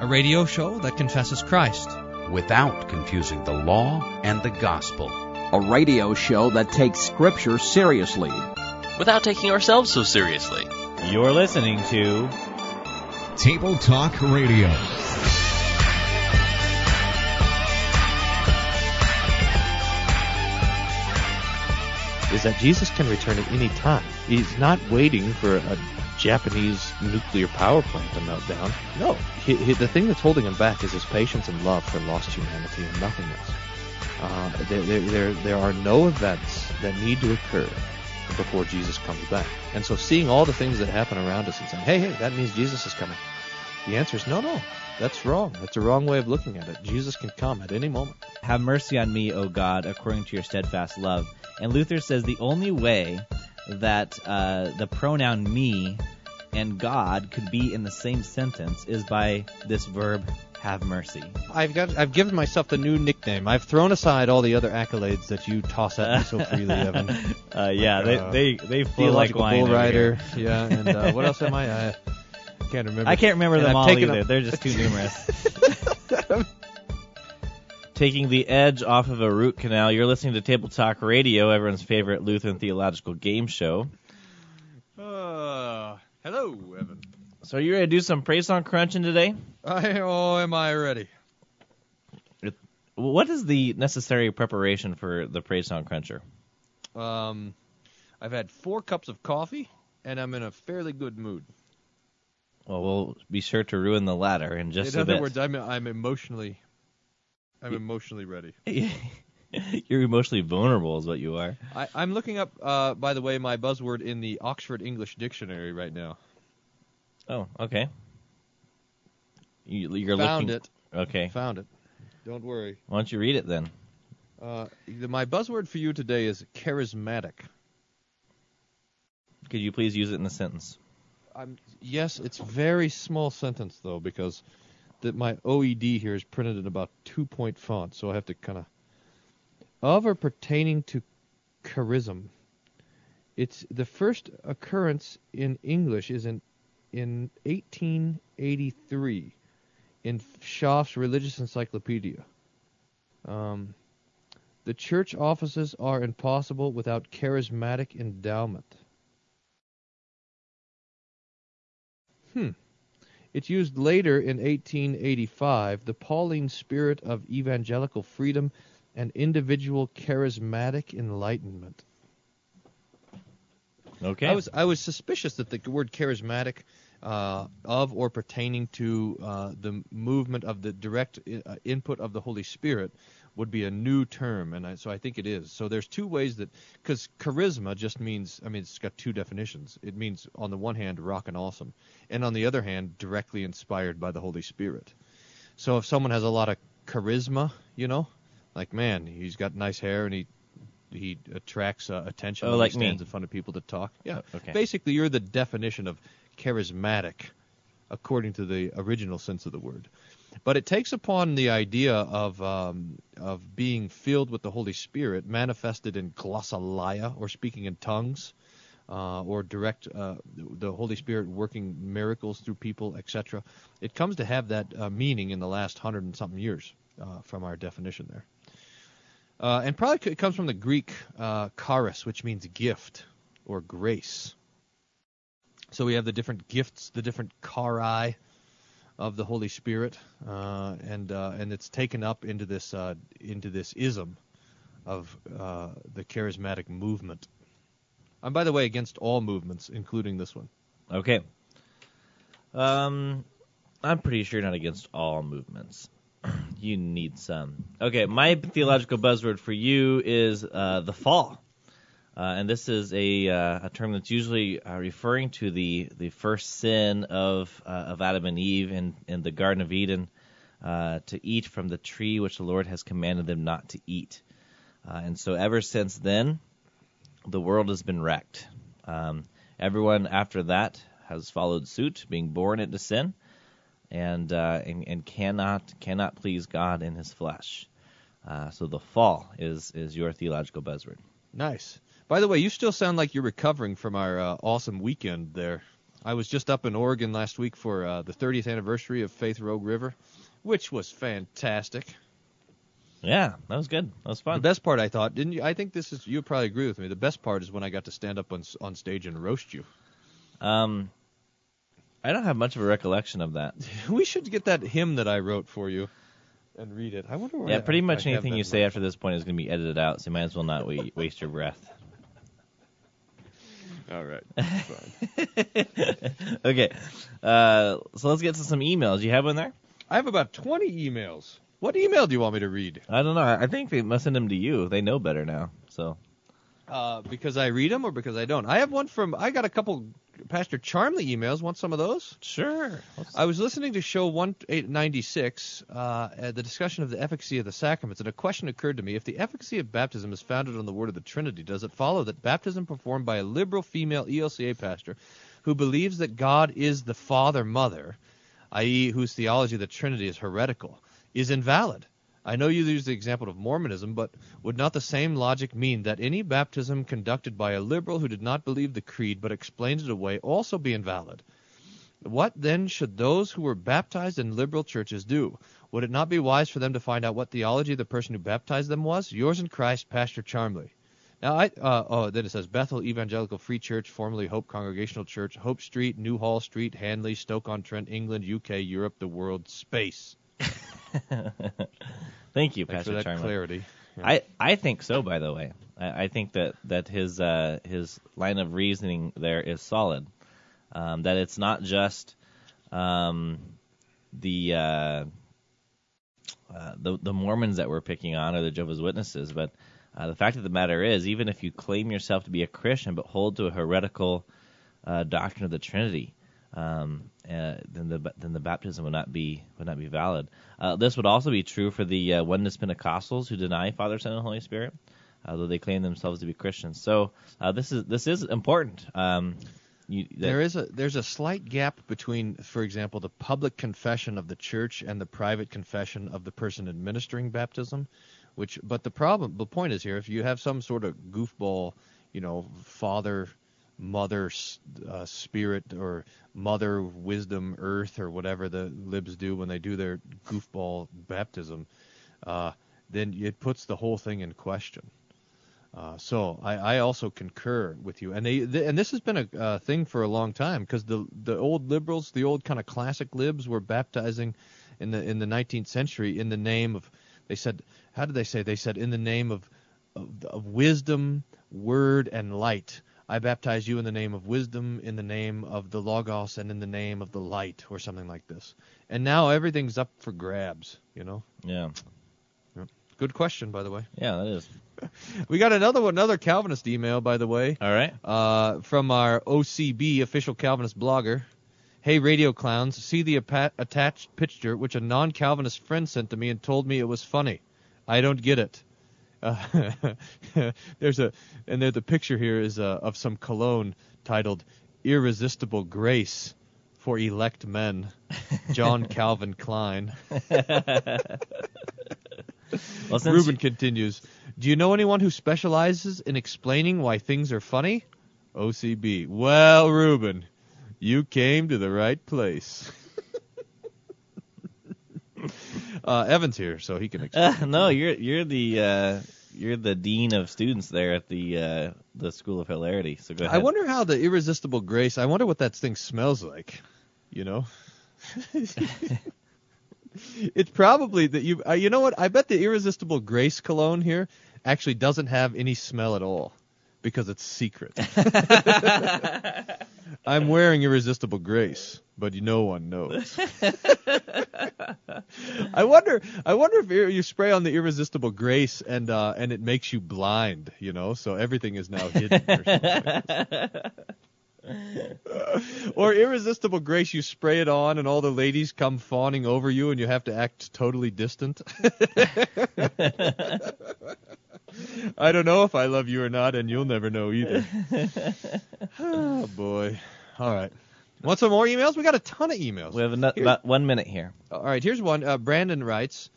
a radio show that confesses Christ without confusing the law and the gospel, a radio show that takes Scripture seriously without taking ourselves so seriously. You're listening to Table Talk Radio. Is that Jesus can return at any time. He's not waiting for a Japanese nuclear power plant to melt down. No, he, he, the thing that's holding him back is his patience and love for lost humanity and nothing else. Uh, there, there, there, there are no events that need to occur before Jesus comes back. And so seeing all the things that happen around us and saying, hey, hey, that means Jesus is coming. The answer is no, no. That's wrong. That's a wrong way of looking at it. Jesus can come at any moment. Have mercy on me, O God, according to your steadfast love. And Luther says the only way that uh, the pronoun me and God could be in the same sentence is by this verb have mercy. I've got I've given myself the new nickname. I've thrown aside all the other accolades that you toss at me so freely, Evan. Uh, yeah, Uh, they they they feel like wine. bull rider. Yeah, and uh, what else am I? I can't remember. I can't remember And them I've all either. up- They're just too numerous. Taking the edge off of a root canal, you're listening to Table Talk Radio, everyone's favorite Lutheran theological game show. Uh, hello, Evan. So, are you ready to do some praise song crunching today? I, oh, am I ready? What is the necessary preparation for the praise song cruncher? Um, I've had four cups of coffee, and I'm in a fairly good mood. Well, we'll be sure to ruin the latter in just in a other bit. words, I'm I'm emotionally, I'm emotionally ready. You're emotionally vulnerable, is what you are. I, I'm looking up, uh, by the way, my buzzword in the Oxford English Dictionary right now. Oh, okay. You, you're Found looking. it. Okay. Found it. Don't worry. Why don't you read it then? Uh, my buzzword for you today is charismatic. Could you please use it in a sentence? I'm, yes, it's very small sentence though because that my OED here is printed in about two point font, so I have to kind of of or pertaining to charism. It's the first occurrence in English is in in 1883 in Schaff's Religious Encyclopedia. Um, the church offices are impossible without charismatic endowment. Hmm. It's used later in 1885, the Pauline spirit of evangelical freedom and individual charismatic enlightenment. Okay. I was I was suspicious that the word charismatic uh, of or pertaining to uh, the movement of the direct uh, input of the Holy Spirit would be a new term, and I, so I think it is. So there's two ways that because charisma just means I mean it's got two definitions. It means on the one hand rock and awesome, and on the other hand directly inspired by the Holy Spirit. So if someone has a lot of charisma, you know, like man, he's got nice hair and he he attracts uh, attention Oh, like he me. stands in front of people to talk. Yeah. Okay. Basically, you're the definition of charismatic, according to the original sense of the word. But it takes upon the idea of um, of being filled with the Holy Spirit, manifested in glossolalia or speaking in tongues, uh, or direct uh, the Holy Spirit working miracles through people, etc. It comes to have that uh, meaning in the last hundred and something years uh, from our definition there. Uh, and probably it comes from the Greek uh, charis, which means gift or grace. So we have the different gifts, the different chari of the Holy Spirit, uh, and uh, and it's taken up into this uh, into this ism of uh, the charismatic movement. I'm by the way against all movements, including this one. Okay. Um, I'm pretty sure you're not against all movements. you need some. Okay, my theological buzzword for you is uh, the fall. Uh, and this is a, uh, a term that's usually uh, referring to the, the first sin of uh, of Adam and Eve in, in the Garden of Eden uh, to eat from the tree which the Lord has commanded them not to eat. Uh, and so ever since then, the world has been wrecked. Um, everyone after that has followed suit, being born into sin, and and, and cannot cannot please God in His flesh. So the fall is is your theological buzzword. Nice. By the way, you still sound like you're recovering from our uh, awesome weekend there I was just up in Oregon last week for uh, the 30th anniversary of Faith Rogue River, which was fantastic. Yeah, that was good. That was fun. The best part, I thought, didn't you? I think this is you probably agree with me. The best part is when I got to stand up on on stage and roast you. Um, I don't have much of a recollection of that. we should get that hymn that I wrote for you and read it. I wonder Yeah, I- pretty much I anything you say after this point is going to be edited out, so you might as well not wa- waste your breath. All right. Okay, uh, so let's get to some emails. You have one there? I have about 20 emails. What email do you want me to read? I don't know. I I think they must send them to you. They know better now. So Uh, because I read them or because I don't? I have one from. I got a couple Pastor Charmley emails. Want some of those? sure. I was listening to show 196, uh, at the discussion of the efficacy of the sacraments, and a question occurred to me. If the efficacy of baptism is founded on the word of the Trinity, does it follow that baptism performed by a liberal female ELCA pastor who believes that God is the Father Mother, i.e., whose theology of the Trinity is heretical, is invalid? I know you use the example of Mormonism, but would not the same logic mean that any baptism conducted by a liberal who did not believe the creed but explained it away also be invalid? What then should those who were baptized in liberal churches do? Would it not be wise for them to find out what theology the person who baptized them was? Yours in Christ, Pastor Charmley. Now, I uh, oh, then it says Bethel Evangelical Free Church, formerly Hope Congregational Church, Hope Street, Newhall Street, Hanley, Stoke-on-Trent, England, UK, Europe, the world, space. Thank you, Thanks Pastor for that Charmley. clarity. I, I think so. By the way, I, I think that that his uh, his line of reasoning there is solid. Um, that it's not just um, the, uh, uh, the the Mormons that we're picking on or the Jehovah's Witnesses, but uh, the fact of the matter is, even if you claim yourself to be a Christian but hold to a heretical uh, doctrine of the Trinity, um, uh, then the then the baptism would not be would not be valid. Uh, this would also be true for the uh, oneness Pentecostals who deny Father, Son, and Holy Spirit, though they claim themselves to be Christians. So uh, this is this is important. Um, you, that, There is a there's a slight gap between, for example, the public confession of the church and the private confession of the person administering baptism. Which, but the problem, the point is here, if you have some sort of goofball, you know, father, mother, uh, spirit, or mother, wisdom, earth, or whatever the libs do when they do their goofball baptism, uh, then it puts the whole thing in question. Uh, so I, I also concur with you, and they th- and this has been a uh, thing for a long time because the the old liberals, the old kind of classic libs, were baptizing in the in the 19th century in the name of they said how did they say they said in the name of of, of wisdom, word, and light. I baptize you in the name of wisdom, in the name of the logos, and in the name of the light, or something like this. And now everything's up for grabs. You know. yeah Good question, by the way. yeah that is We got another one, another Calvinist email, by the way. all right. uh, from our OCB official Calvinist blogger. Hey, radio clowns, see the apa- attached picture which a non-Calvinist friend sent to me and told me it was funny. I don't get it. Uh, there's a and there the picture here is uh, of some cologne titled "Irresistible Grace for Elect Men." John Calvin Klein. Well, since Ruben continues. Do you know anyone who specializes in explaining why things are funny? OCB. Well, Ruben, you came to the right place. Uh, Evan's here, so he can explain. Uh, no, you're you're the uh, you're the dean of students there at the uh, the School of Hilarity. So go ahead. I wonder how the irresistible grace. I wonder what that thing smells like. You know. it's probably that you. Uh, you know what? I bet the irresistible grace cologne here actually doesn't have any smell at all because it's secret. I'm wearing irresistible grace, but no one knows. I wonder. I wonder if you spray on the irresistible grace and uh, and it makes you blind. You know, so everything is now hidden. Or, something like. or irresistible grace, you spray it on and all the ladies come fawning over you and you have to act totally distant. I don't know if I love you or not, and you'll never know either. oh boy. All right. Want some more emails? We got a ton of emails. we have ano- Here- about one minute here. All right, here's one. Uh, Brandon writes,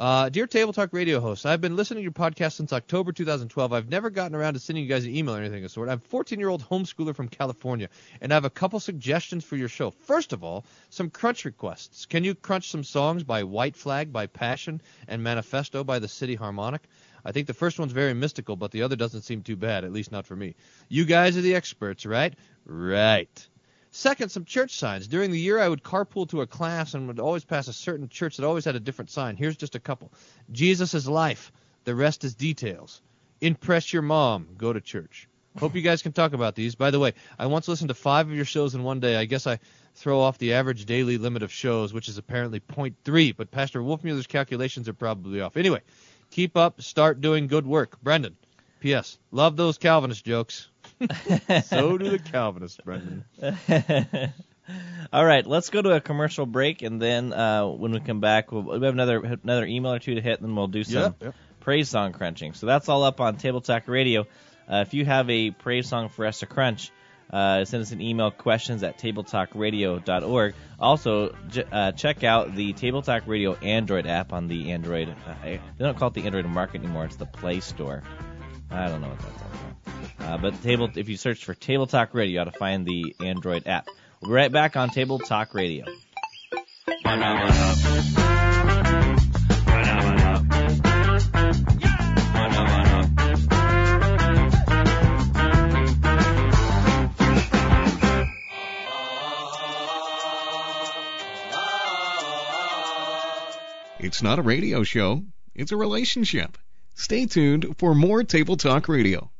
Uh, dear Table Talk Radio host, I've been listening to your podcast since October 2012. I've never gotten around to sending you guys an email or anything of the sort. I'm a 14-year-old homeschooler from California, and I have a couple suggestions for your show. First of all, some crunch requests. Can you crunch some songs by White Flag by Passion and Manifesto by the City Harmonic? I think the first one's very mystical, but the other doesn't seem too bad, at least not for me. You guys are the experts, right? Right. Second, some church signs. During the year, I would carpool to a class and would always pass a certain church that always had a different sign. Here's just a couple Jesus is life, the rest is details. Impress your mom, go to church. Hope you guys can talk about these. By the way, I once listened to five of your shows in one day. I guess I throw off the average daily limit of shows, which is apparently 0.3, but Pastor Wolfmueller's calculations are probably off. Anyway, keep up, start doing good work. Brendan, P.S. Love those Calvinist jokes. so do the Calvinists, Brendan. All right, let's go to a commercial break, and then uh, when we come back, we'll, we have another another email or two to hit, and then we'll do some Yep, yep. praise song crunching. So that's all up on Table Talk Radio. Uh, if you have a praise song for us to crunch, uh, send us an email questions at tabletalkradio.org. Also, j- uh, check out the Table Talk Radio Android app on the Android. Uh, they don't call it the Android Market anymore; it's the Play Store. I don't know what that's all about. Uh, but table, if you search for Table Talk Radio, you ought to find the Android app. We'll be right back on Table Talk Radio. It's not a radio show, it's a relationship. Stay tuned for more Table Talk Radio.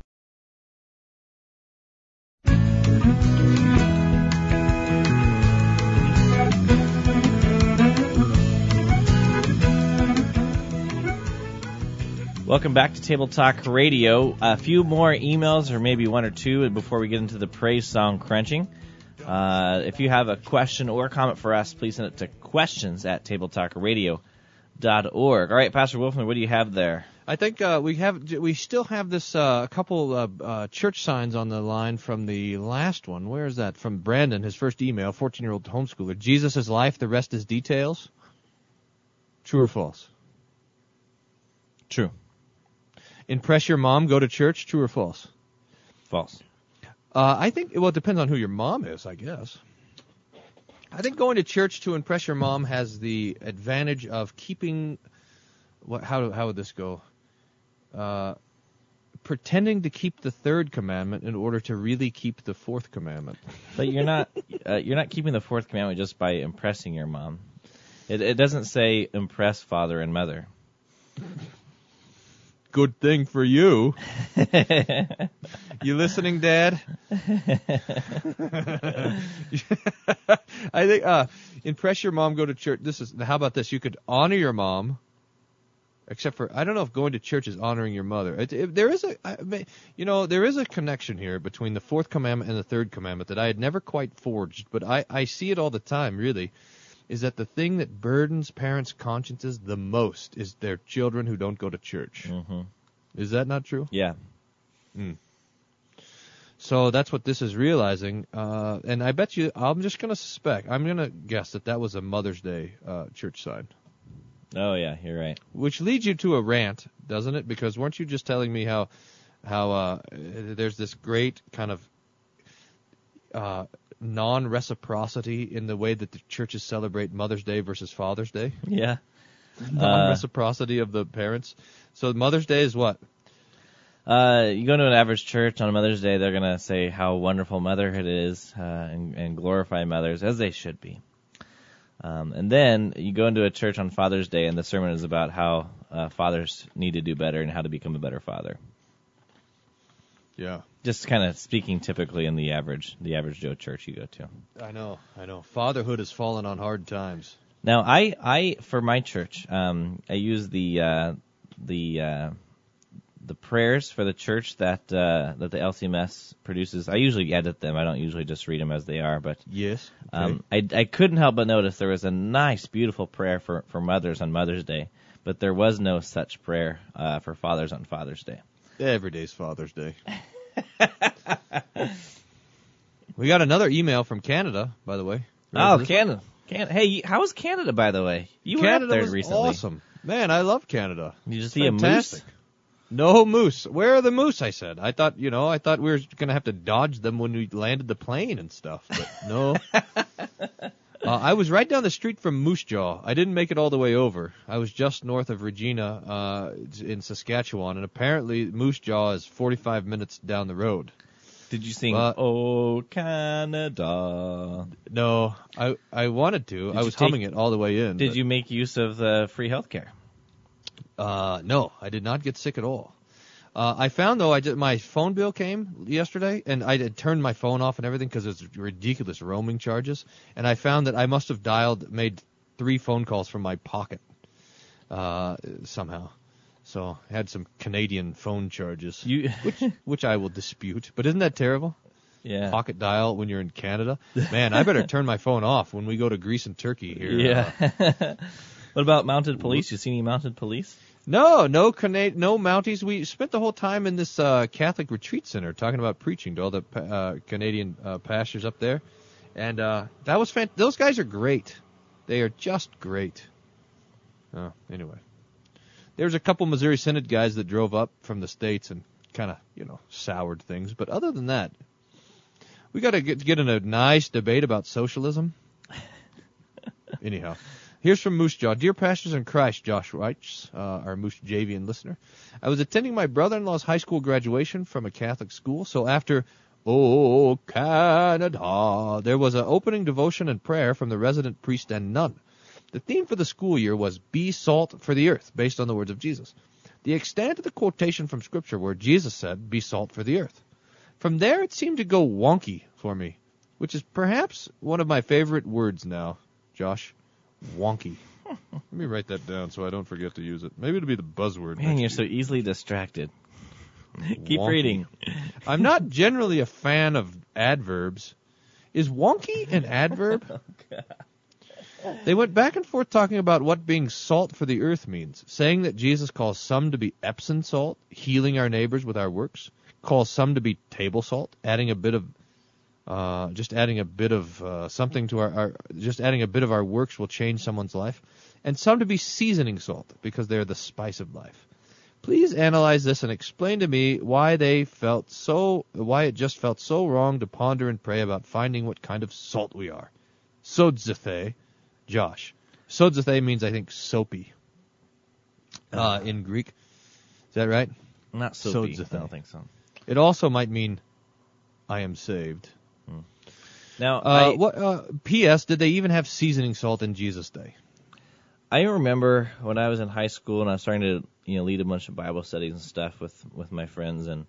Welcome back to Table Talk Radio. A few more emails, or maybe one or two, before we get into the praise song crunching. Uh, if you have a question or comment for us, please send it to questions at tabletalkradio.org. All right, Pastor Wolfman, what do you have there? I think uh, we have we still have this uh, couple uh, uh, church signs on the line from the last one. Where is that? From Brandon, his first email, 14-year-old homeschooler. Jesus is life, the rest is details. True or false? True. Impress your mom, go to church. True or false? False. Uh, I think well, it depends on who your mom is, I guess. I think going to church to impress your mom has the advantage of keeping. What? How? How would this go? Uh, pretending to keep the third commandment in order to really keep the fourth commandment. But you're not uh, you're not keeping the fourth commandment just by impressing your mom. It, it doesn't say impress father and mother. Good thing for you. you listening, Dad? I think uh, impress your mom. Go to church. This is how about this? You could honor your mom. Except for I don't know if going to church is honoring your mother. It, it, there is a I may- you know there is a connection here between the fourth commandment and the third commandment that I had never quite forged, but I I see it all the time. Really, is that the thing that burdens parents' consciences the most is their children who don't go to church. hmm Is that not true? Yeah. So that's what this is realizing, uh, and I bet you I'm just gonna suspect I'm gonna guess that that was a Mother's Day uh, church sign. Oh yeah, you're right. Which leads you to a rant, doesn't it? Because weren't you just telling me how how uh, there's this great kind of uh, non-reciprocity in the way that the churches celebrate Mother's Day versus Father's Day? Yeah. Non-reciprocity of the parents. So Mother's Day is what? Uh, you go to an average church on Mother's Day, they're gonna say how wonderful motherhood is uh, and, and glorify mothers as they should be. Um, and then you go into a church on Father's Day, and the sermon is about how uh, fathers need to do better and how to become a better father. Yeah. Just kind of speaking typically in the average the average Joe church you go to. I know, I know. Fatherhood has fallen on hard times. Now, I, I for my church, um, I use the uh, the uh, the prayers for the church that uh, that the LCMS produces. I usually edit them. I don't usually just read them as they are. But Yes. um, I, I couldn't help but notice there was a nice, beautiful prayer for for mothers on Mother's Day, but there was no such prayer uh, for fathers on Father's Day. Every day's Father's Day. we got another email from Canada, by the way. Oh, Canada. Canada. Hey, how was Canada, by the way? You were Canada up there recently. awesome. Man, I love Canada. You just see a moose. No moose. Where are the moose? I said. I thought, you know, I thought we were gonna have to dodge them when we landed the plane and stuff, but no. uh, I was right down the street from Moose Jaw. I didn't make it all the way over. I was just north of Regina, uh, in Saskatchewan, and apparently Moose Jaw is 45 minutes down the road. Did you sing Uh, "Oh Canada"? No, I I wanted to. Did I was take- humming it all the way in. Did but- you make use of the free healthcare? Uh, no, I did not get sick at all. Uh, I found though, I did, my phone bill came yesterday, and I had turned my phone off and everything because it's ridiculous roaming charges. And I found that I must have dialed, made three phone calls from my pocket uh, somehow. So I had some Canadian phone charges, You, which which I will dispute. But isn't that terrible? yeah, Pocket dial when you're in Canada, man. I better turn my phone off when we go to Greece and Turkey here. yeah. what about mounted police? You see any mounted police? No, no Cana- no Mounties. We spent the whole time in this uh, Catholic retreat center talking about preaching to all the uh, Canadian uh, pastors up there, and uh, that was fant- Those guys are great. They are just great. Oh, anyway, there's a couple Missouri Synod guys that drove up from the states and kind of you know soured things, but other than that, we got to get, get in a nice debate about socialism. Anyhow. Here's from Moose Jaw. Dear Pastors in Christ, Josh writes, uh, our Moose Javian listener. I was attending my brother-in-law's high school graduation from a Catholic school, so after Oh Canada, there was an opening devotion and prayer from the resident priest and nun. The theme for the school year was Be Salt for the Earth, based on the words of Jesus. The extent of the quotation from Scripture where Jesus said, Be salt for the earth. From there, it seemed to go wonky for me, which is perhaps one of my favorite words now, Josh. Wonky. Let me write that down so I don't forget to use it. Maybe it'll be the buzzword. Man, you're so easily distracted. Keep Wonky. reading. I'm not generally a fan of adverbs. Is wonky an adverb? Oh, they went back and forth talking about what being salt for the earth means, saying that Jesus calls some to be Epsom salt, healing our neighbors with our works, calls some to be table salt, adding a bit of uh, just adding a bit of uh, something to our, our just adding a bit of our works will change someone's life, and some to be seasoning salt because they're the spice of life. Please analyze this and explain to me why they felt so why it just felt so wrong to ponder and pray about finding what kind of salt we are. Sodzathe, Josh. Sodzathe means I think soapy. Uh, in Greek. Is that right? Not soapy. Sodzathe. I don't think so. It also might mean I am saved. Now, Uh, I, what? Uh, P.S. Did they even have seasoning salt in Jesus' day? I remember when I was in high school and I was starting to, you know, lead a bunch of Bible studies and stuff with with my friends and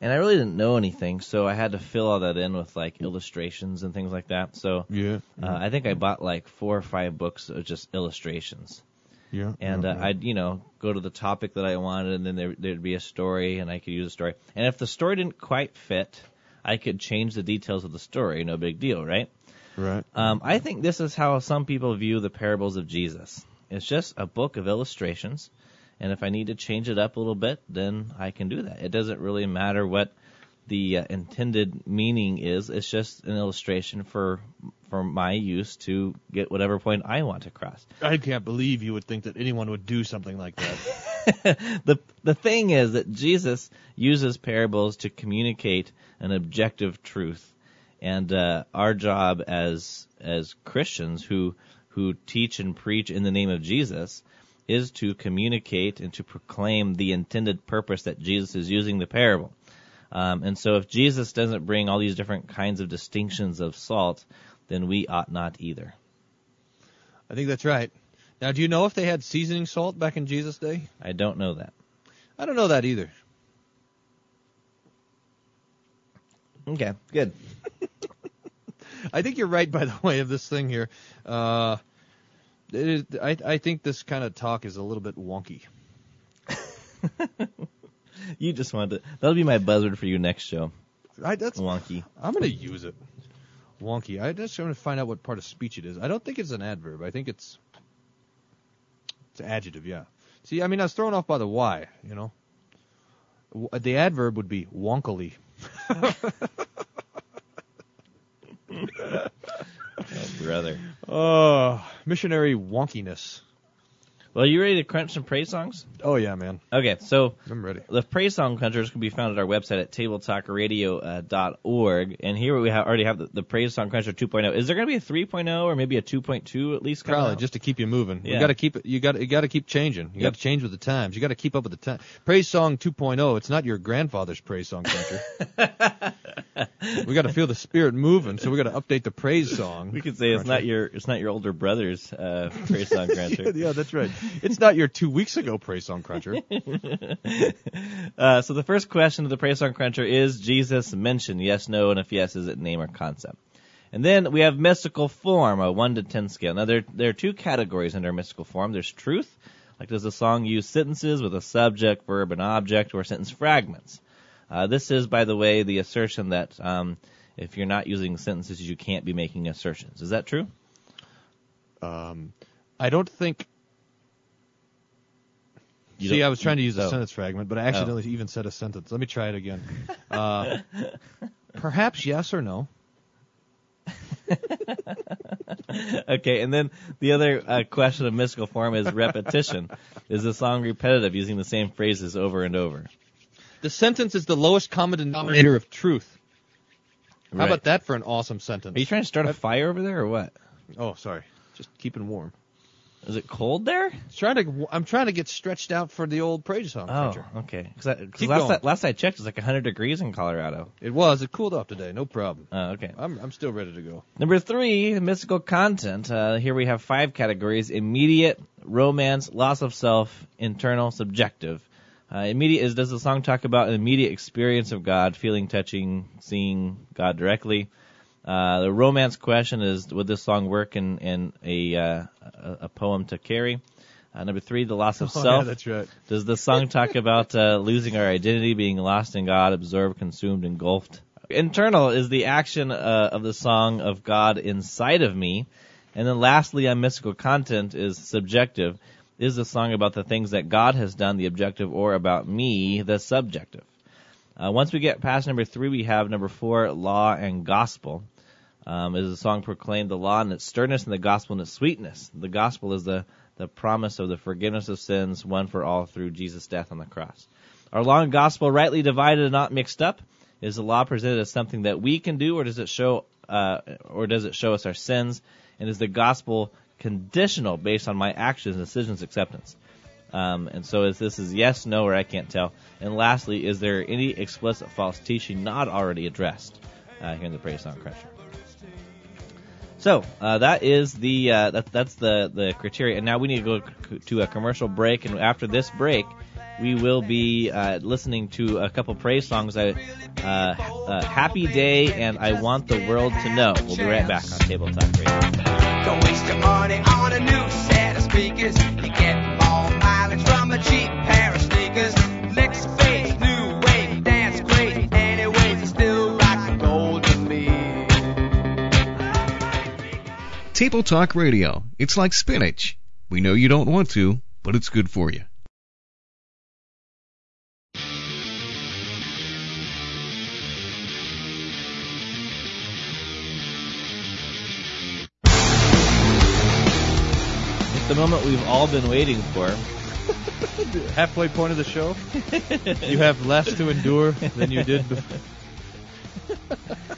and I really didn't know anything, so I had to fill all that in with like illustrations and things like that. So Yeah. uh, I think I bought like four or five books of just illustrations. yeah. and yeah, uh, I'd you know go to the topic that I wanted, and then there, there'd be a story, and I could use a story. And if the story didn't quite fit, I could change the details of the story. No big deal, right? Right. Um, I think this is how some people view the parables of Jesus. It's just a book of illustrations, and if I need to change it up a little bit, then I can do that. It doesn't really matter what the uh, intended meaning is. It's just an illustration for for my use to get whatever point I want across. I can't believe you would think that anyone would do something like that. the the thing is that Jesus uses parables to communicate an objective truth, and uh, our job as as Christians who who teach and preach in the name of Jesus is to communicate and to proclaim the intended purpose that Jesus is using the parable. Um, and so, if Jesus doesn't bring all these different kinds of distinctions of salt, then we ought not either. I think that's right. Now, do you know if they had seasoning salt back in Jesus' day? I don't know that. I don't know that either. Okay, good. I think you're right, by the way, of this thing here. Uh, it is, I, I think this kind of talk is a little bit wonky. You just wanted to. That'll be my buzzword for you next show. I, that's, Wonky. I'm going to use it. Wonky. I just want to find out what part of speech it is. I don't think it's an adverb. I think it's it's an adjective. Yeah. See, I mean, I was thrown off by the Y. You know, the adverb would be wonkily. Oh, brother. Oh, missionary wonkiness. Well, you ready to crunch some praise songs? Oh yeah, man. Okay, so I'm ready. the praise song crunchers can be found at our website at tabletalkradio.org. And here we ha- already have the, the praise song cruncher 2.0. Is there going to be a 3.0 or maybe a 2.2 at least? Probably out? just to keep you moving. Yeah. You got to keep it. You got you got to keep changing. You Yep. got to change with the times. You got to keep up with the time. Praise song 2.0. It's not your grandfather's praise song country. we got to feel the spirit moving, so we got to update the praise song. we could say it's not your it's not your older brother's uh, praise song cruncher. yeah, that's right. It's not your two weeks ago praise song cruncher. Uh, so the first question of the praise song cruncher is Jesus mentioned? Yes, no, and if yes, is it name or concept? And then we have mystical form, a one to ten scale. Now there there are two categories under mystical form. There's truth, like does the song use sentences with a subject, verb, and object, or sentence fragments? Uh, this is, by the way, the assertion that um, if you're not using sentences, you can't be making assertions. Is that true? Um, I don't think. You See, I was trying to use a oh. sentence fragment, but I accidentally even said a sentence. Let me try it again. Uh, perhaps yes or no. Okay, and then the other uh, question of mystical form is repetition. is the song repetitive, using the same phrases over and over? The sentence is the lowest common denominator of truth. How Right. about that for an awesome sentence? Are you trying to start a fire over there, or what? Oh, sorry. Just keeping warm. Is it cold there? Trying to, I'm trying to get stretched out for the old praise song. Oh, okay. Because Keep last, going. I, last I checked, it's like 100 degrees in Colorado. It was. It cooled off today. No problem. Oh, okay. I'm, I'm still ready to go. Number three, mystical content. Uh, here we have five categories: immediate, romance, loss of self, internal, subjective. Uh, immediate is does the song talk about an immediate experience of God, feeling, touching, seeing God directly? Uh, the romance question is would this song work in in a uh, a, a poem to carry? Uh, number three, the loss of Oh, self. yeah, that's right. Does the song talk about uh, losing our identity, being lost in God, absorbed, consumed, engulfed? Internal is the action uh, of the song of God inside of me. And then lastly, on mystical content is subjective. Is the song about the things that God has done, the objective, or about me, the subjective? Uh, once we get past number three, we have number four, law and gospel. Um, is the song proclaimed the law and its sternness and the gospel and its sweetness? The gospel is the, the promise of the forgiveness of sins, one for all through Jesus' death on the cross. Are law and gospel rightly divided and not mixed up? Is the law presented as something that we can do, or does it show, uh, or does it show us our sins? And is the gospel conditional based on my actions, and decisions, acceptance? Um, and so is this is yes, no, or I can't tell. And lastly, is there any explicit false teaching not already addressed uh, here in the Praise Song Cruncher? So uh, that is the uh, that, that's the the criteria. And now we need to go to a commercial break. And after this break, we will be uh, listening to a couple praise songs. I, uh, uh, Happy Day and I Want the World to Know. We'll be right back on Table Talk Radio. Table Talk Radio. It's like spinach. We know you don't want to, but it's good for you. It's the moment we've all been waiting for. Halfway point of the show. you have less to endure than you did before.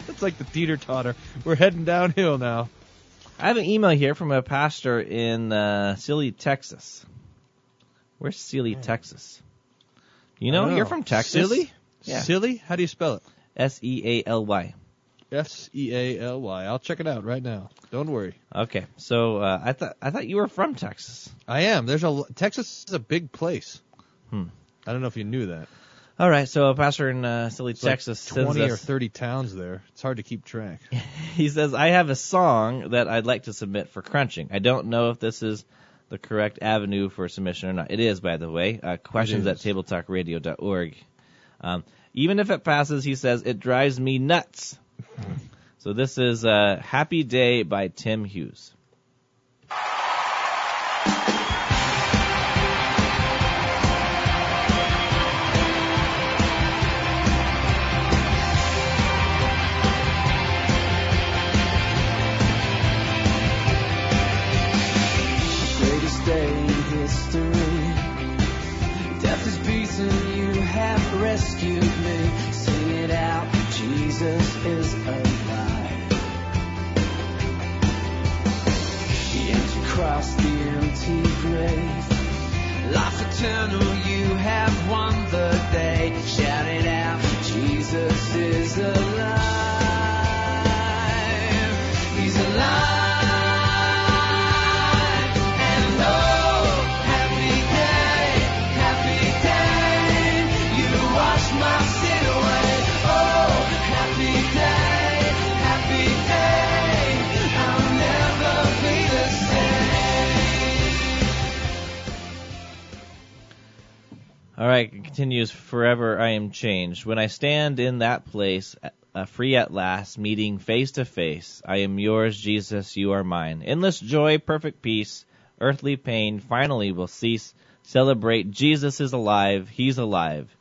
it's like the teeter totter. We're heading downhill now. I have an email here from a pastor in uh, Sealy, Texas. Where's Sealy, Texas? You know, don't you're from Texas. Silly? Yeah. Silly? How do you spell it? S E A L Y. S E A L Y. I'll check it out right now. Don't worry. Okay, so uh, I thought I thought you were from Texas. I am. There's a Texas is a big place. Hmm. I don't know if you knew that. All right, so a pastor in uh, Sealy, It's like Texas, sends 20 or 30 towns there. It's hard to keep track. he says, I have a song that I'd like to submit for crunching. I don't know if this is the correct avenue for submission or not. It is, by the way. Uh, questions at tabletalkradio.org. Um, even if it passes, he says, it drives me nuts. So this is uh, Happy Day by Tim Hughes. Grave. Life eternal, you have won the day. Shout it out, Jesus is alive. He's alive. All right, it continues. Forever I am changed. When I stand in that place, uh, free at last, meeting face to face, I am yours, Jesus. You are mine. Endless joy, perfect peace, earthly pain finally will cease. Celebrate, Jesus is alive. He's alive.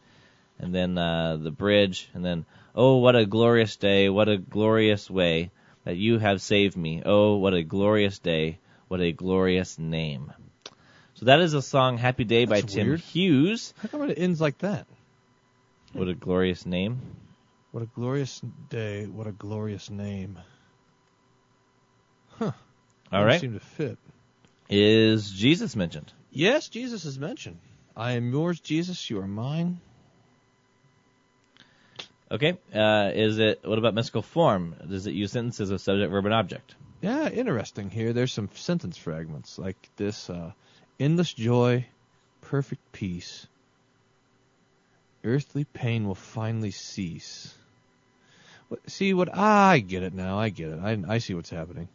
And then uh, the bridge, and then oh, what a glorious day! What a glorious way that you have saved me. Oh, what a glorious day! What a glorious name. So that is a song "Happy Day" by That's Tim weird. Hughes. How come it ends like that? What a glorious name. What a glorious day. What a glorious name. Huh. All Doesn't. Seem to fit. Is Jesus mentioned? Yes, Jesus is mentioned. I am yours, Jesus. You are mine. Okay. Uh, is it? What about mystical form? Does it use sentences of subject, verb, and object? Yeah, interesting here. There's some sentence fragments like this uh, endless joy, perfect peace, earthly pain will finally cease. See what I get it now. I get it. I, I see what's happening.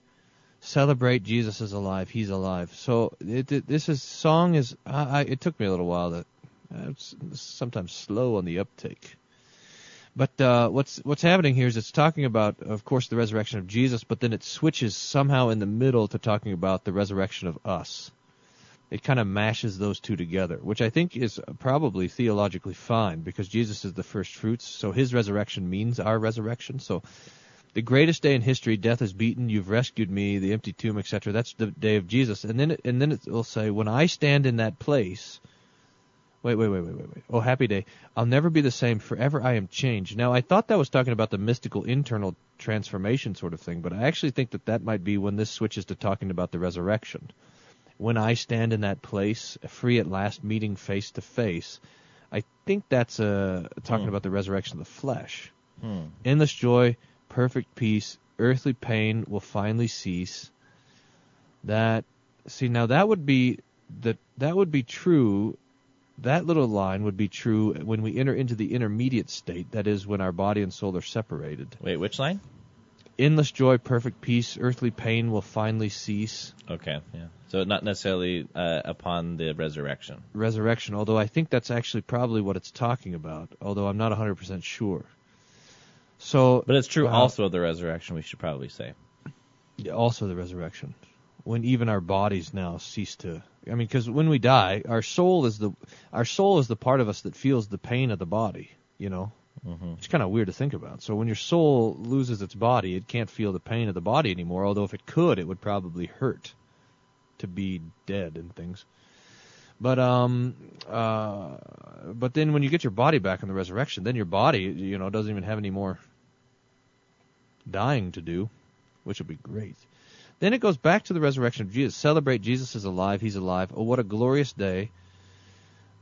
Celebrate Jesus is alive. He's alive. So it, it, this is song is. I, I, it took me a little while to. Uh, it's sometimes slow on the uptake. But uh, what's what's happening here is it's talking about, of course, the resurrection of Jesus, but then it switches somehow in the middle to talking about the resurrection of us. It kind of mashes those two together, which I think is probably theologically fine because Jesus is the first fruits, so his resurrection means our resurrection. So the greatest day in history, death is beaten, you've rescued me, the empty tomb, etc. That's the day of Jesus, and then it, and then it will say, when I stand in that place. Wait, wait, wait, wait, wait, wait. Oh, happy day. I'll never be the same. Forever I am changed. Now, I thought that was talking about the mystical internal transformation sort of thing, but I actually think that that might be when this switches to talking about the resurrection. When I stand in that place, free at last, meeting face to face, I think that's uh, talking Hmm. about the resurrection of the flesh. Hmm. Endless joy, perfect peace, earthly pain will finally cease. That see now that would be that that would be true. That little line would be true when we enter into the intermediate state. That is when our body and soul are separated. Wait, which line? Endless joy, perfect peace, earthly pain will finally cease. Okay. Yeah. So not necessarily uh, upon the resurrection. Resurrection, although I think that's actually probably what it's talking about, although I'm not 100% sure. So, But it's true uh, also of the resurrection. We should probably say. Yeah, also the resurrection when even our bodies now cease to i mean because when we die our soul is the our soul is the part of us that feels the pain of the body you know hmm it's kind of weird to think about so when your soul loses its body it can't feel the pain of the body anymore although if it could it would probably hurt to be dead and things but um uh but then when you get your body back in the resurrection then your body you know doesn't even have any more dying to do which would be great then it goes back to the resurrection of Jesus. Celebrate Jesus is alive. He's alive. Oh, what a glorious day.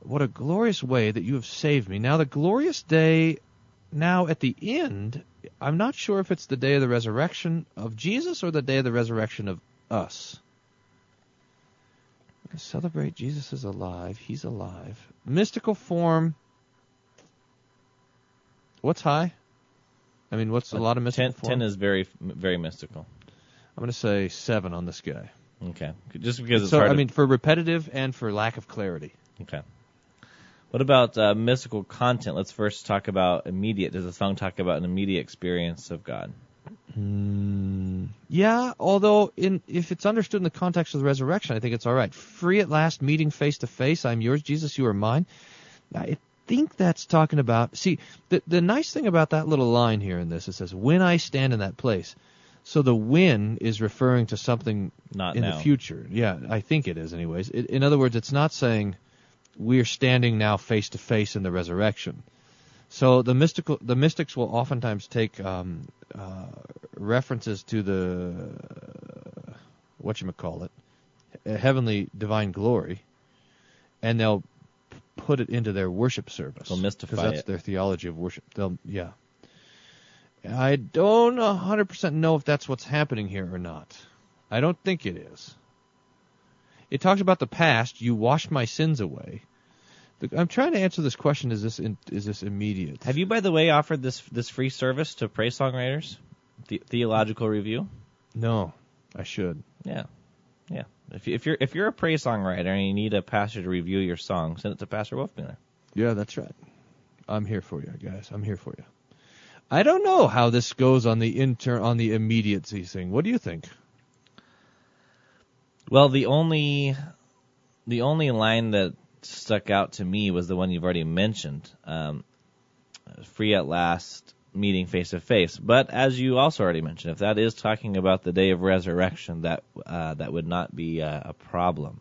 What a glorious way that you have saved me. Now, the glorious day, now at the end, I'm not sure if it's the day of the resurrection of Jesus or the day of the resurrection of us. Celebrate Jesus is alive. He's alive. Mystical form. What's high? I mean, what's a lot of mystical Ten, form? ten is very very mystical. I'm going to say seven on this guy. Okay. Just because it's so hard. I to- mean, for repetitive and for lack of clarity. Okay. What about uh, mystical content? Let's first talk about immediate. Does the song talk about an immediate experience of God? Mm, yeah, although in if it's understood in the context of the resurrection, I think it's all right. Free at last, meeting face to face. I'm yours, Jesus. You are mine. I think that's talking about. See, the the nice thing about that little line here in this, it says, "When I stand in that place." So the when is referring to something Not in now. the future. Yeah, I think it is, anyways. It, in other words, it's not saying we're standing now face to face in the resurrection. So the mystical, the mystics will oftentimes take um, uh, references to the what you call it, heavenly divine glory, and they'll put it into their worship service. They'll mystify because that's it. their theology of worship. They'll yeah. I don't 100% know if that's what's happening here or not. I don't think it is. It talks about the past. You washed my sins away. I'm trying to answer this question. Is this in, is this immediate? Have you, by the way, offered this this free service to praise songwriters? The, theological review. No, I should. Yeah, yeah. If you, if you're if you're a praise songwriter and you need a pastor to review your song, send it to Pastor Wolfmueller. Yeah, that's right. I'm here for you, guys. I'm here for you. I don't know how this goes on the inter on the immediacy thing. What do you think? Well, the only the only line that stuck out to me was the one you've already mentioned. Um, free at last, meeting face to face. But as you also already mentioned, if that is talking about the day of resurrection, that uh, that would not be uh, a problem.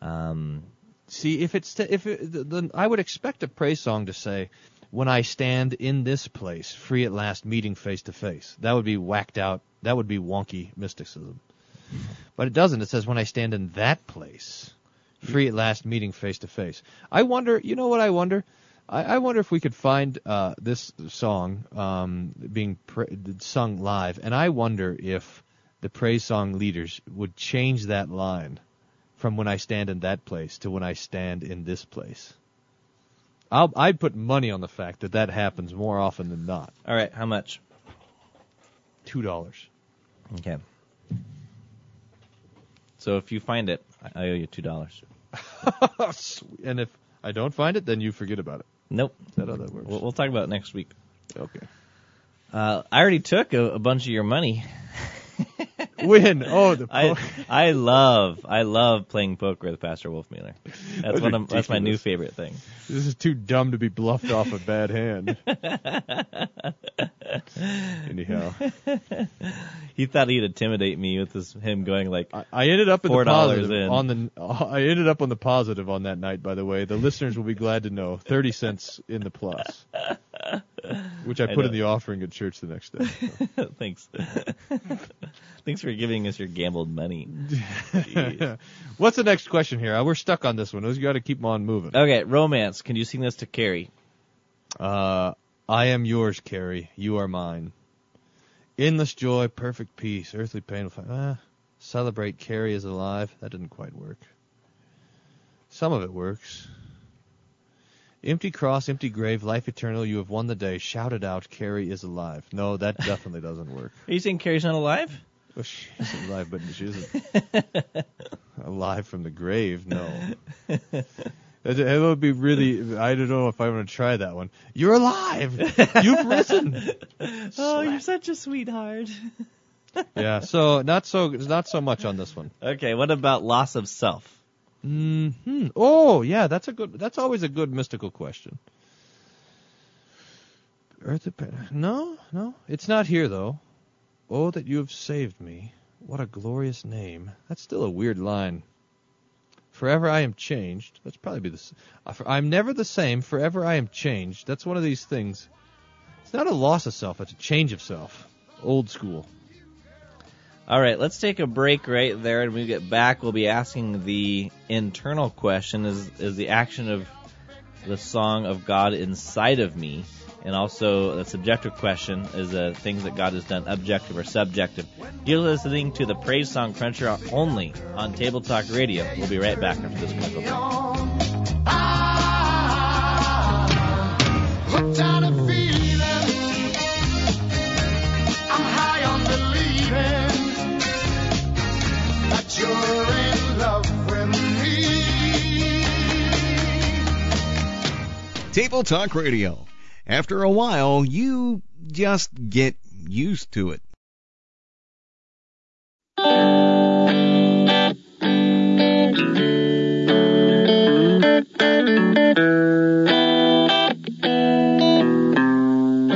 Um, See, if it's if it, the, the, I would expect a praise song to say, "When I stand in this place, free at last, meeting face to face." That would be whacked out. That would be wonky mysticism. But it doesn't. It says, "When I stand in that place, free at last, meeting face to face." I wonder. You know what I wonder? I, I wonder if we could find uh, this song um, being pra- sung live, and I wonder if the praise song leaders would change that line from when I stand in that place to when I stand in this place. I'll, I'd put money on the fact that that happens more often than not. all right, how much? Two dollars. Okay. So if you find it, I owe you two dollars. and if I don't find it, then you forget about it. Nope. Is that how that works? We'll, we'll talk about it next week. Okay. Uh, I already took a, a bunch of your money. Win. Oh, the I I love I love playing poker with Pastor Wolfmueller. That's That's one of that's my new favorite thing. this is too dumb to be bluffed off a bad hand. Anyhow, He thought he'd intimidate me with this him going like I, I ended up in the $4 positive in. on the. I ended up on the positive on that night. By the way, the listeners will be glad to know thirty cents in the plus, which I I put know. in the offering at church the next day. thanks. thanks for giving us your gambled money. What's the next question here? Uh, We're stuck on this one. You got to keep on moving. Okay, romance. Can you sing this to Carrie? Uh, I am yours, Carrie. You are mine. Endless joy, perfect peace, earthly pain. will Uh, celebrate, Carrie is alive. That didn't quite work. Some of it works. Empty cross, empty grave, life eternal. You have won the day. Shout it out, Carrie is alive. No, that definitely doesn't work. Are you saying Carrie's not alive? Oh, well, she's alive, but she isn't alive from the grave. No. It, it would be really. I don't know if I want to try that one. You're alive. You've risen. Oh, you're such a sweetheart. Yeah. So not so not so much on this one. Okay, what about loss of self? Hmm. Oh, yeah. That's a good. That's always a good mystical question. Earth. No, no. It's not here though. Oh, that you have saved me. What a glorious name. That's still a weird line. Forever I am changed. That's probably be the. uh, I'm never the same. Forever I am changed. That's one of these things. It's not a loss of self. It's a change of self. Old school. All right, let's take a break right there, and when we get back, we'll be asking the internal question: Is is the action of the song of God inside of me? And also, the subjective question is the things that God has done, objective or subjective. You're listening to the Praise Song Cruncher only on Table Talk Radio. We'll be right back after this commercial. Table Talk Radio. After a while, you just get used to it.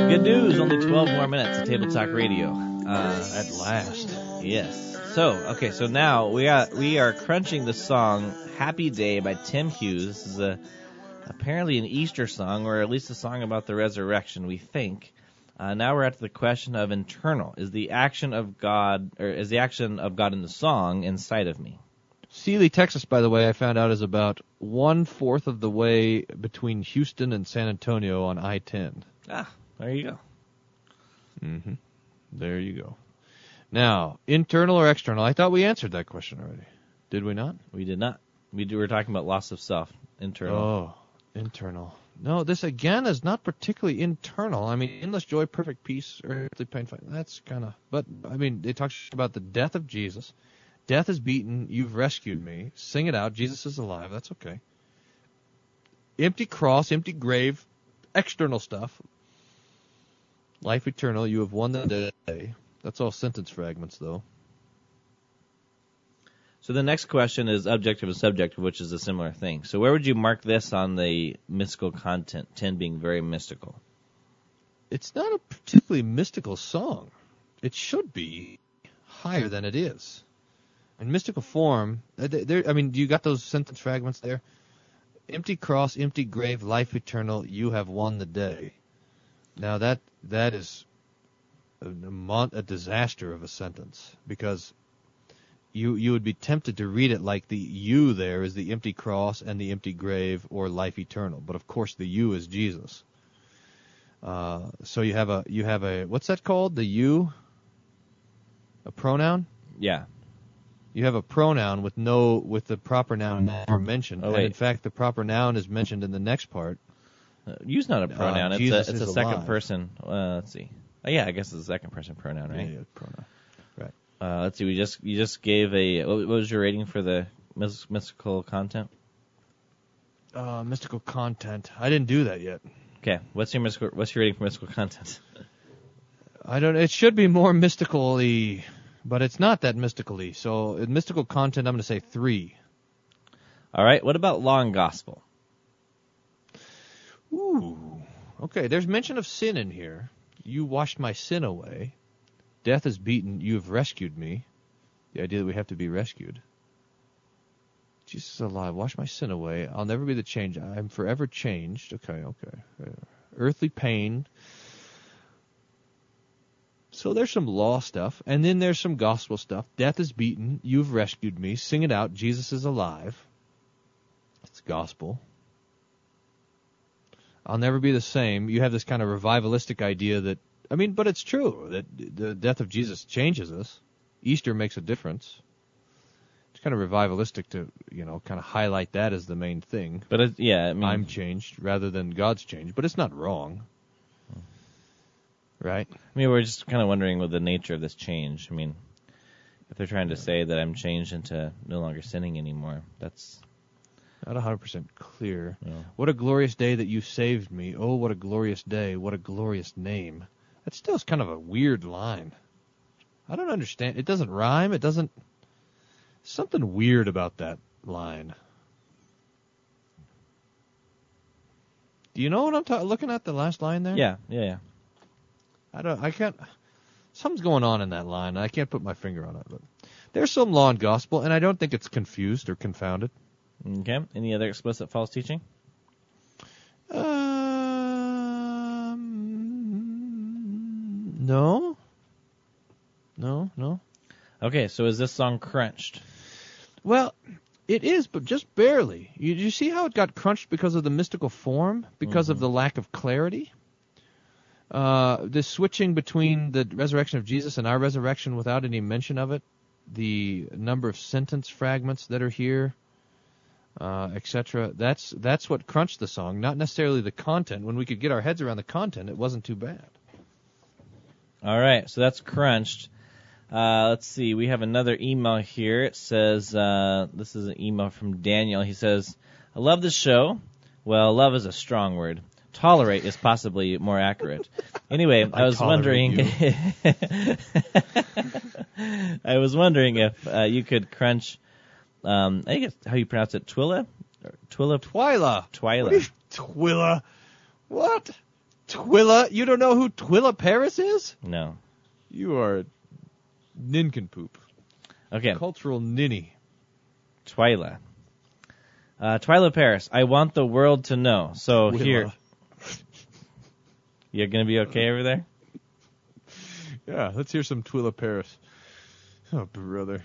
Good news, only 12 more minutes of Table Talk Radio. Uh, At last. Yes. So, okay, so now we are we are crunching the song "Happy Day" by Tim Hughes. This is a apparently an Easter song, or at least a song about the resurrection, we think. Uh, now we're at the question of internal. Is the action of God, or is the action of God in the song inside of me? Sealy, Texas, by the way, I found out is about one fourth of the way between Houston and San Antonio on I-10. Ah, there you go. Mm-hmm. There you go. Now, internal or external? I thought we answered that question already. Did we not? We did not. We were talking about loss of self, internal. Oh, internal. No, this again is not particularly internal. I mean, endless joy, perfect peace, earthly pain. That's kind of. But I mean, it talks about the death of Jesus. Death is beaten. You've rescued me. Sing it out. Jesus is alive. That's okay. Empty cross, empty grave, external stuff. Life eternal. You have won the day. That's all sentence fragments, though. So the next question is objective and subjective, which is a similar thing. So where would you mark this on the mystical content, 10 being very mystical? it's not a particularly mystical song. It should be higher than it is. In mystical form, uh, there. I mean, you got those sentence fragments there. Empty cross, empty grave, life eternal. You have won the day. Now that that is a, a, disaster of a sentence because you you would be tempted to read it like the you there is the empty cross and the empty grave or life eternal, but of course the you is Jesus. Uh, so you have a you have a what's that called? The you, a pronoun. Yeah. You have a pronoun with no with the proper noun never mentioned, Oh, and wait. in fact the proper noun is mentioned in the next part. Uh, you's not a pronoun. Uh, it's Jesus a, it's a second alive. person. Uh, let's see. Oh, yeah, I guess it's a second person pronoun, right? Yeah, yeah, pronoun. Uh, let's see. We just you just gave a what was your rating for the mys- mystical content? Uh, mystical content. I didn't do that yet. Okay, what's your mystical, what's your rating for mystical content? I don't. It should be more mystically, but it's not that mystically. So in mystical content, I'm going to say three. All right. What about law and gospel? Ooh. Okay, there's mention of sin in here. You washed my sin away. Death is beaten. You have rescued me. The idea that we have to be rescued. Jesus is alive. Wash my sin away. I'll never be the change. I'm forever changed. Okay, okay. Uh, earthly pain. So there's some law stuff, and then there's some gospel stuff. Death is beaten. You've rescued me. Sing it out. Jesus is alive. It's gospel. I'll never be the same. You have this kind of revivalistic idea that, I mean, but it's true that the death of Jesus changes us. Easter makes a difference. It's kind of revivalistic to, you know, kind of highlight that as the main thing. But it, yeah, I mean, I'm changed rather than God's changed, but it's not wrong. Right? I mean, we're just kind of wondering what the nature of this change. I mean, if they're trying to say that I'm changed into no longer sinning anymore, that's Not 100% clear. Yeah. What a glorious day that you saved me. Oh, what a glorious day. What a glorious name. That still is kind of a weird line. I don't understand. It doesn't rhyme. It doesn't. Something weird about that line. Do you know what I'm ta- looking at? The last line there. yeah, yeah, yeah. I don't. I can't. Something's going on in that line. I can't put my finger on it. But there's some law and gospel, and I don't think it's confused or confounded. Okay. Any other explicit false teaching? Um, no. No, no. Okay, so is this song crunched? Well, it is, but just barely. You, you see how it got crunched because of the mystical form, because of the lack of clarity. Uh, the switching between the resurrection of Jesus and our resurrection without any mention of it, the number of sentence fragments that are here, uh, etc. That's that's what crunched the song, not necessarily the content. When we could get our heads around the content, it wasn't too bad. All right, so that's crunched. Uh, let's see. We have another email here. It says uh, this is an email from Daniel. He says, "I love the show. Well, love is a strong word. Tolerate is possibly more accurate. Anyway, I, I was wondering. I was wondering if uh, you could crunch. Um, I think it's how you pronounce it. Twilla. Or Twilla. Twyla. Twyla. What Twilla? What? Twilla? You don't know who Twilla Paris is? No. You are a nincompoop. Okay. Cultural ninny. Twyla. Uh, Twila Paris, I want the world to know. So Willa. here, you're gonna be okay over there. Yeah, let's hear some Twila Paris. Oh, brother.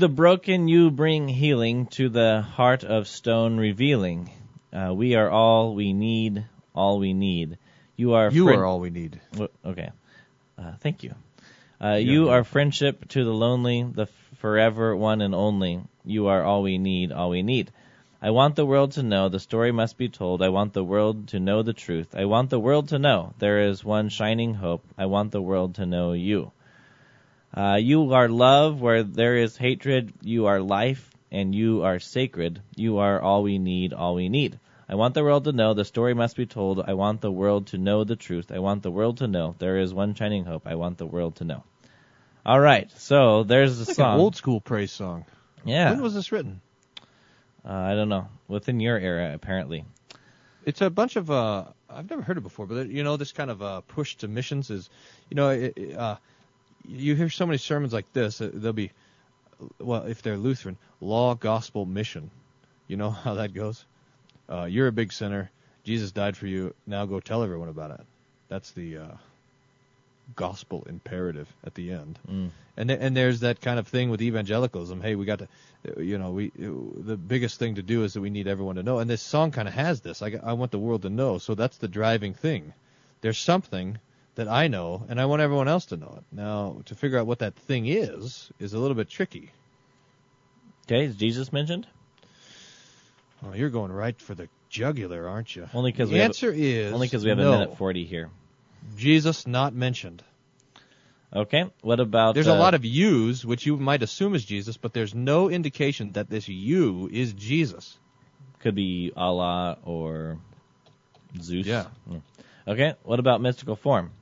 The broken you bring healing, to the heart of stone revealing. Uh, we are all we need, all we need. You are You friend- are all we need. Okay. Uh, thank you. Uh, you are friendship to the lonely, the forever one and only. You are all we need, all we need. I want the world to know, the story must be told. I want the world to know the truth. I want the world to know there is one shining hope. I want the world to know you. Uh, you are love where there is hatred. You are life and you are sacred. You are all we need, all we need. I want the world to know the story must be told. I want the world to know the truth. I want the world to know there is one shining hope. I want the world to know. All right, so there's the like song. an old school praise song. yeah, When was this written? uh, I don't know. Within your era, apparently. It's a bunch of uh I've never heard it before, but you know this kind of uh push to missions is, you know, it, uh you hear so many sermons like this. Uh, they'll be, well, if they're Lutheran, law, gospel, mission. You know how that goes. Uh, you're a big sinner. Jesus died for you. Now go tell everyone about it. That's the uh, gospel imperative at the end. Mm. And and there's that kind of thing with evangelicalism. Hey, we got to, uh, you know, we the biggest thing to do is that we need everyone to know. And this song kind of has this. I, I want the world to know. So that's the driving thing. There's something that I know, and I want everyone else to know it. Now, to figure out what that thing is is a little bit tricky. Okay, is Jesus mentioned? Oh, you're going right for the jugular, aren't you? Only because the we have- is Only because we have no. a minute forty here. Jesus not mentioned. Okay, what about? There's uh, a lot of yous, which you might assume is Jesus, but there's no indication that this you is Jesus. could be Allah or Zeus. Yeah. Mm. Okay, what about mystical form?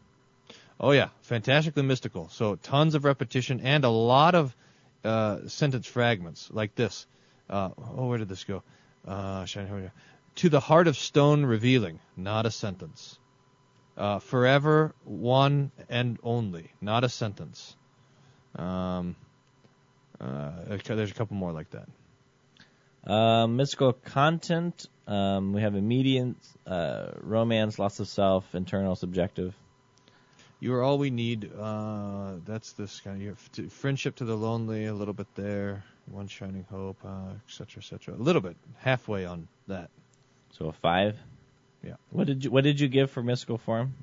Oh yeah, fantastically mystical. So tons of repetition and a lot of uh, sentence fragments like this. Uh, oh, where did this go? Uh, to the heart of stone revealing, not a sentence. Uh, forever one and only, not a sentence. Um, uh, there's a couple more like that. Um, mystical content. Um, we have immediate uh, romance, loss of self, internal, subjective. You are all we need. Uh, that's this kind of your to, friendship to the lonely. A little bit there. One shining hope, uh, etc. cetera, et cetera. A little bit, halfway on that. So a five. Yeah. What did you What did you give for mystical form?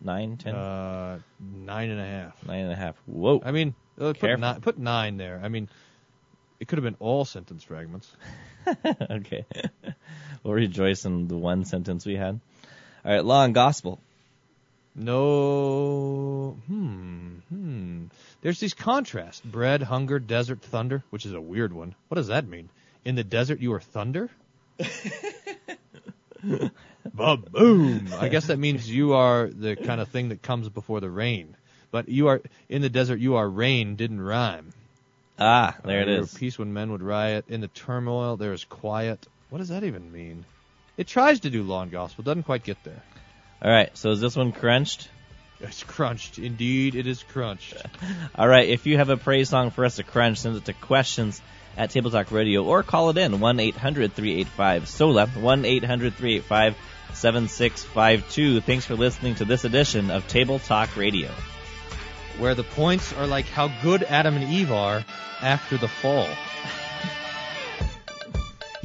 Nine, ten, Uh, nine and a half. nine and a half. Whoa. I mean, uh, put nine, put nine there. I mean, it could have been all sentence fragments. okay. we'll rejoice in the one sentence we had. All right, law and gospel. No. Hmm. Hmm. There's these contrasts: bread, hunger, desert, thunder, which is a weird one. What does that mean? In the desert, you are thunder. Ba-boom! I guess that means you are the kind of thing that comes before the rain. But you are in the desert. You are rain. Didn't rhyme. Ah, there it Uh, is. Peace when men would riot. In the turmoil, there is quiet. What does that even mean? It tries to do law and gospel, doesn't quite get there. All right, so is this one crunched? It's crunched. Indeed, it is crunched. All right, if you have a praise song for us to crunch, send it to questions at Table Talk Radio or call it in 1 800 385 SOLA 1 800 385 7652. Thanks for listening to this edition of Table Talk Radio. Where the points are like how good Adam and Eve are after the fall.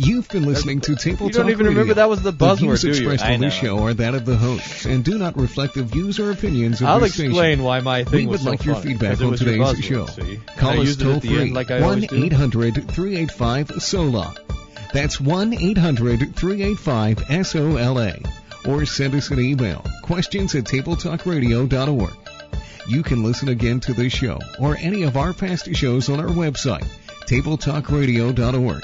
You've been listening to Table Talk Radio. You don't even remember that was the buzzword, views do you? expressed I on this show are that of the hosts and do not reflect the views or opinions of I'll this station. explain why my thing we was would so like your funny, feedback it on was your today's buzzword, show. see? And I Call us used it toll at the free end like I 1 always do. 800 385 SOLA. That's 1 800 385 SOLA. Or send us an email questions at tabletalkradio.org. You can listen again to this show or any of our past shows on our website, tabletalkradio.org.